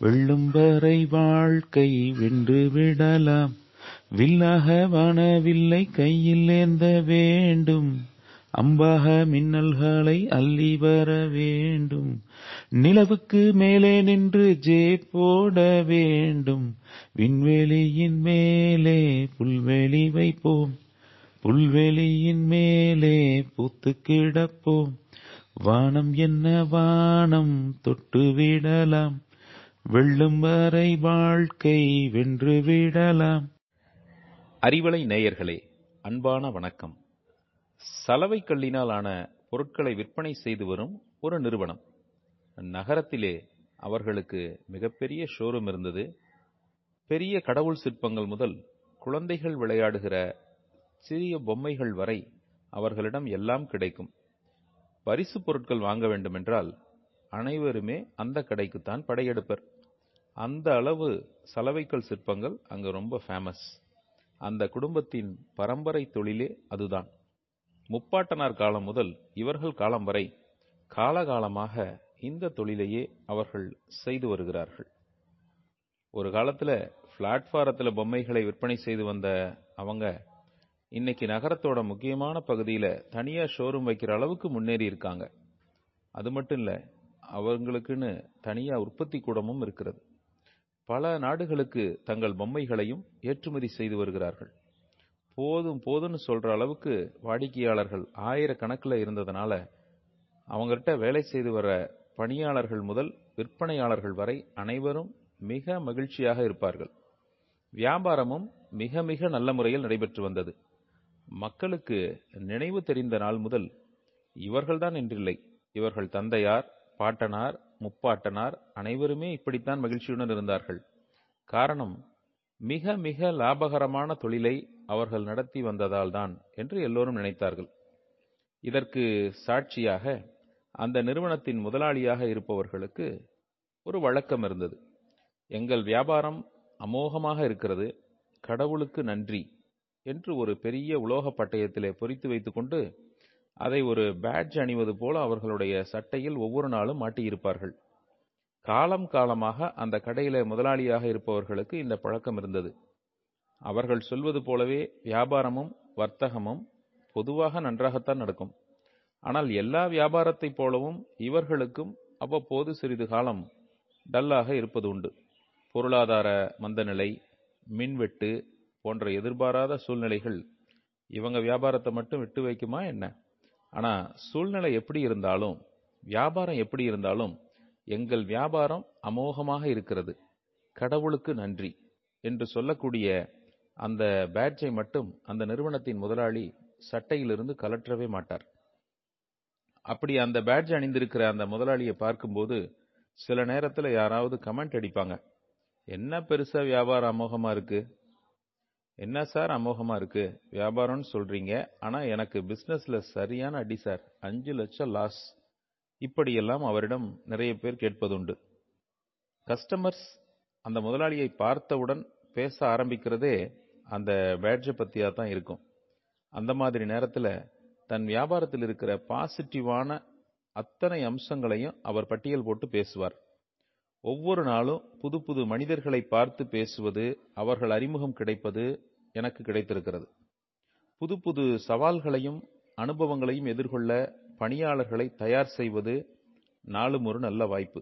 வெள்ளும் வரை வாழ்க்கை வென்று விடலாம். வில்லாக வானவில்லை கையில் ஏந்த வேண்டும். அம்பாக மின்னல்களை அள்ளி வர வேண்டும். நிலவுக்கு மேலே நின்று ஜே போட வேண்டும். விண்வெளியின் மேலே புல்வெளி வைப்போம். புல்வெளியின் மேலே பூத்து கிடப்போம். வானம் என்ன வானம் தொட்டு விடலாம். வெள்ளும் வரை வாழ்க்கை வென்று விடலாம். அறிவலை நேயர்களே அன்பான வணக்கம். சலவை கல்லினால் ஆன பொருட்களை விற்பனை செய்து வரும் ஒரு நிறுவனம். நகரத்திலே அவர்களுக்கு மிகப்பெரிய ஷோரூம் இருந்தது. பெரிய கடவுள் சிற்பங்கள் முதல் குழந்தைகள் விளையாடுகிற சிறிய பொம்மைகள் வரை அவர்களிடம் எல்லாம் கிடைக்கும். பரிசு பொருட்கள் வாங்க வேண்டுமென்றால் அனைவருமே அந்த கடைக்குத்தான் படையெடுப்பர். அந்த அளவு சலவைக்கல் சிற்பங்கள் அங்கு ரொம்ப ஃபேமஸ் அந்த குடும்பத்தின் பரம்பரை தொழிலே அதுதான். முப்பாட்டனார் காலம் முதல் இவர்கள் காலம் வரை காலகாலமாக இந்த தொழிலையே அவர்கள் செய்து வருகிறார்கள். ஒரு காலத்தில் பிளாட்ஃபாரத்தில் பொம்மைகளை விற்பனை செய்து வந்த அவங்க இன்னைக்கு நகரத்தோட முக்கியமான பகுதியில் தனியாக ஷோரூம் வைக்கிற அளவுக்கு முன்னேறி இருக்காங்க. அது மட்டும் இல்லை அவங்களுக்குன்னு தனியாக உற்பத்தி கூடமும் இருக்கிறது. பல நாடுகளுக்கு தங்கள் பொம்மைகளையும் ஏற்றுமதி செய்து வருகிறார்கள். போதும் போதும்னு சொல்கிற அளவுக்கு வாடிக்கையாளர்கள் ஆயிரக்கணக்கில் இருந்ததுனால அவங்ககிட்ட வேலை செய்து வர பணியாளர்கள் முதல் விற்பனையாளர்கள் வரை அனைவரும் மிக மகிழ்ச்சியாக இருப்பார்கள். வியாபாரமும் மிக மிக நல்ல முறையில் நடைபெற்று வந்தது. மக்களுக்கு நினைவு தெரிந்த நாள் முதல் இவர்கள்தான் என்றில்லை இவர்கள் தந்தையார் பாட்டனார் முப்பாட்டனார் அனைவருமே இப்படித்தான் மகிழ்ச்சியுடன் இருந்தார்கள். காரணம் மிக மிக லாபகரமான தொழிலை அவர்கள் நடத்தி வந்ததால் தான் என்று எல்லோரும் நினைத்தார்கள். இதற்கு சாட்சியாக அந்த நிறுவனத்தின் முதலாளியாக இருப்பவர்களுக்கு ஒரு வழக்கம் இருந்தது. எங்கள் வியாபாரம் அமோகமாக இருக்கிறது கடவுளுக்கு நன்றி என்று ஒரு பெரிய உலோகப் பட்டயத்திலே பொறித்து வைத்துக்கொண்டு அதை ஒரு பேட்ஜ் அணிவது போல அவர்களுடைய சட்டையில் ஒவ்வொரு நாளும் மாட்டியிருப்பார்கள். காலம் காலமாக அந்த கடையில முதலாளியாக இருப்பவர்களுக்கு இந்த பழக்கம் இருந்தது. அவர்கள் சொல்வது போலவே வியாபாரமும் வர்த்தகமும் பொதுவாக நன்றாகத்தான் நடக்கும். ஆனால் எல்லா வியாபாரத்தைப் போலவும் இவர்களுக்கும் அவ்வப்போது சிறிது காலம் டல்லாக இருப்பது உண்டு. பொருளாதார மந்தநிலை மின்வெட்டு போன்ற எதிர்பாராத சூழ்நிலைகள் இவங்க வியாபாரத்தை மட்டும் விட்டு வைக்குமா என்ன? ஆனா சூழ்நிலை எப்படி இருந்தாலும் வியாபாரம் எப்படி இருந்தாலும் எங்கள் வியாபாரம் அமோகமாக இருக்கிறது. கடவுளுக்கு நன்றி என்று சொல்லக்கூடிய அந்த பேட்ஜை மட்டும் அந்த நிறுவனத்தின் முதலாளி சட்டையிலிருந்து கலற்றவே மாட்டார். அப்படி அந்த பேட்ஜ் அணிந்திருக்கிற அந்த முதலாளியை பார்க்கும்போது சில நேரத்தில் யாராவது கமெண்ட் அடிப்பாங்க. என்ன பெருசாக வியாபாரம் அமோகமாக இருக்கு? என்ன சார் அமோகமாக இருக்கு? வியாபாரம்னு சொல்றீங்க. ஆனால் எனக்கு பிஸ்னஸில் சரியான அடி சார் அஞ்சு லட்சம் லாஸ் இப்படியெல்லாம் அவரிடம் நிறைய பேர் கேட்பதுண்டு. கஸ்டமர்ஸ் அந்த முதலாளியை பார்த்தவுடன் பேச ஆரம்பிக்கிறதே அந்த பேட்ஜை பற்றியாக தான் இருக்கும். அந்த மாதிரி நேரத்தில் தன் வியாபாரத்தில் இருக்கிற பாசிட்டிவான அத்தனை அம்சங்களையும் அவர் பட்டியல் போட்டு பேசுவார். ஒவ்வொரு நாளும் புது புது மனிதர்களை பார்த்து பேசுவது அவர்கள் அறிமுகம் கிடைப்பது எனக்கு கிடைத்திருக்கிறது. புது புது சவால்களையும் அனுபவங்களையும் எதிர்கொள்ள பணியாளர்களை தயார் செய்வது நாளும் ஒரு நல்ல வாய்ப்பு.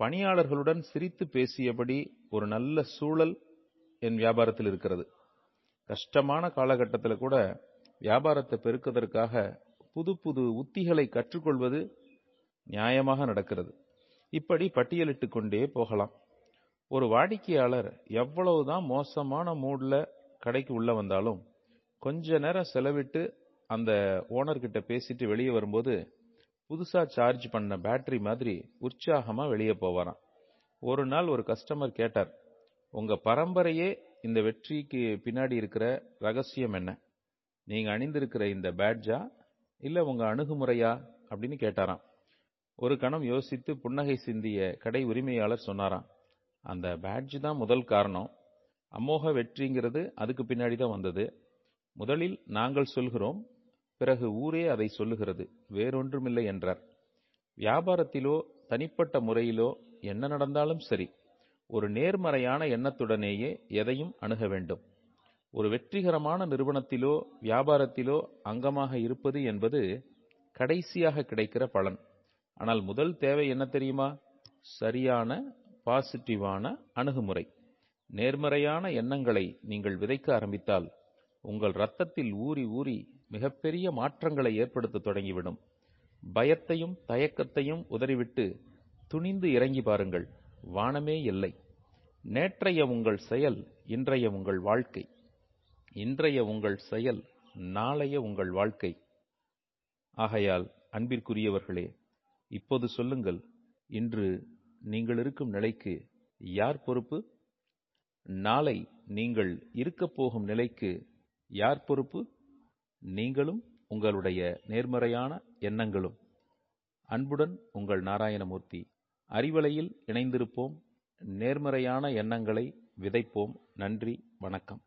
பணியாளர்களுடன் சிரித்து பேசியபடி ஒரு நல்ல சூழல் என் வியாபாரத்தில் இருக்கிறது. கஷ்டமான காலகட்டத்தில் கூட வியாபாரத்தை பெருக்குவதற்காக புது புது உத்திகளை கற்றுக்கொள்வது நியாயமாக நடக்கிறது. இப்படி பட்டியலிட்டு கொண்டே போகலாம். ஒரு வாடிக்கையாளர் எவ்வளவுதான் மோசமான மூட்ல கடைக்கு உள்ள வந்தாலும் கொஞ்ச நேரம் செலவிட்டு அந்த ஓனர்கிட்ட பேசிட்டு வெளியே வரும்போது புதுசாக சார்ஜ் பண்ண பேட்டரி மாதிரி உற்சாகமாக வெளியே போவாராம். ஒரு நாள் ஒரு கஸ்டமர் கேட்டார் உங்கள் பரம்பரையே இந்த வெற்றிக்கு பின்னாடி இருக்கிற ரகசியம் என்ன? நீங்கள் அணிந்திருக்கிற இந்த பேட்ஜா இல்லை உங்கள் அணுகுமுறையா? அப்படின்னு கேட்டாராம். ஒரு கணம் யோசித்து புன்னகை சிந்திய கடை உரிமையாளர் சொன்னாராம் அந்த பேட்ஜ் தான் முதல் காரணம். அமோக வெற்றிங்கிறது அதுக்கு பின்னாடி தான் வந்தது. முதலில் நாங்கள் சொல்கிறோம் பிறகு ஊரே அதை சொல்லுகிறது. வேறொன்றுமில்லை என்றார். வியாபாரத்திலோ தனிப்பட்ட முறையிலோ என்ன நடந்தாலும் சரி ஒரு நேர்மறையான எண்ணத்துடனேயே எதையும் அணுக வேண்டும். ஒரு வெற்றிகரமான நிறுவனத்திலோ வியாபாரத்திலோ அங்கமாக இருப்பது என்பது கடைசியாக கிடைக்கிற பலன். ஆனால் முதல் தேவை என்ன தெரியுமா? சரியான பாசிட்டிவான அணுகுமுறை. நேர்மறையான எண்ணங்களை நீங்கள் விதைக்க ஆரம்பித்தால் உங்கள் ரத்தத்தில் ஊறி ஊறி மிகப்பெரிய மாற்றங்களை ஏற்படுத்த தொடங்கிவிடும். பயத்தையும் தயக்கத்தையும் உதறிவிட்டு துணிந்து இறங்கி பாருங்கள். வானமே இல்லை. நேற்றைய உங்கள் செயல் இன்றைய உங்கள் வாழ்க்கை. இன்றைய உங்கள் செயல் நாளைய உங்கள் வாழ்க்கை. ஆகையால் அன்பிற்குரியவர்களே இப்போது சொல்லுங்கள் இன்று நீங்கள் இருக்கும் நிலைக்கு யார் பொறுப்பு? நாளை நீங்கள் இருக்கப் போகும் நிலைக்கு யார் பொறுப்பு? நீங்களும் உங்களுடைய நேர்மறையான எண்ணங்களும். அன்புடன் உங்கள் நாராயணமூர்த்தி அறிவலையில் இணைந்திருப்போம். நேர்மறையான எண்ணங்களை விதைப்போம். நன்றி வணக்கம்.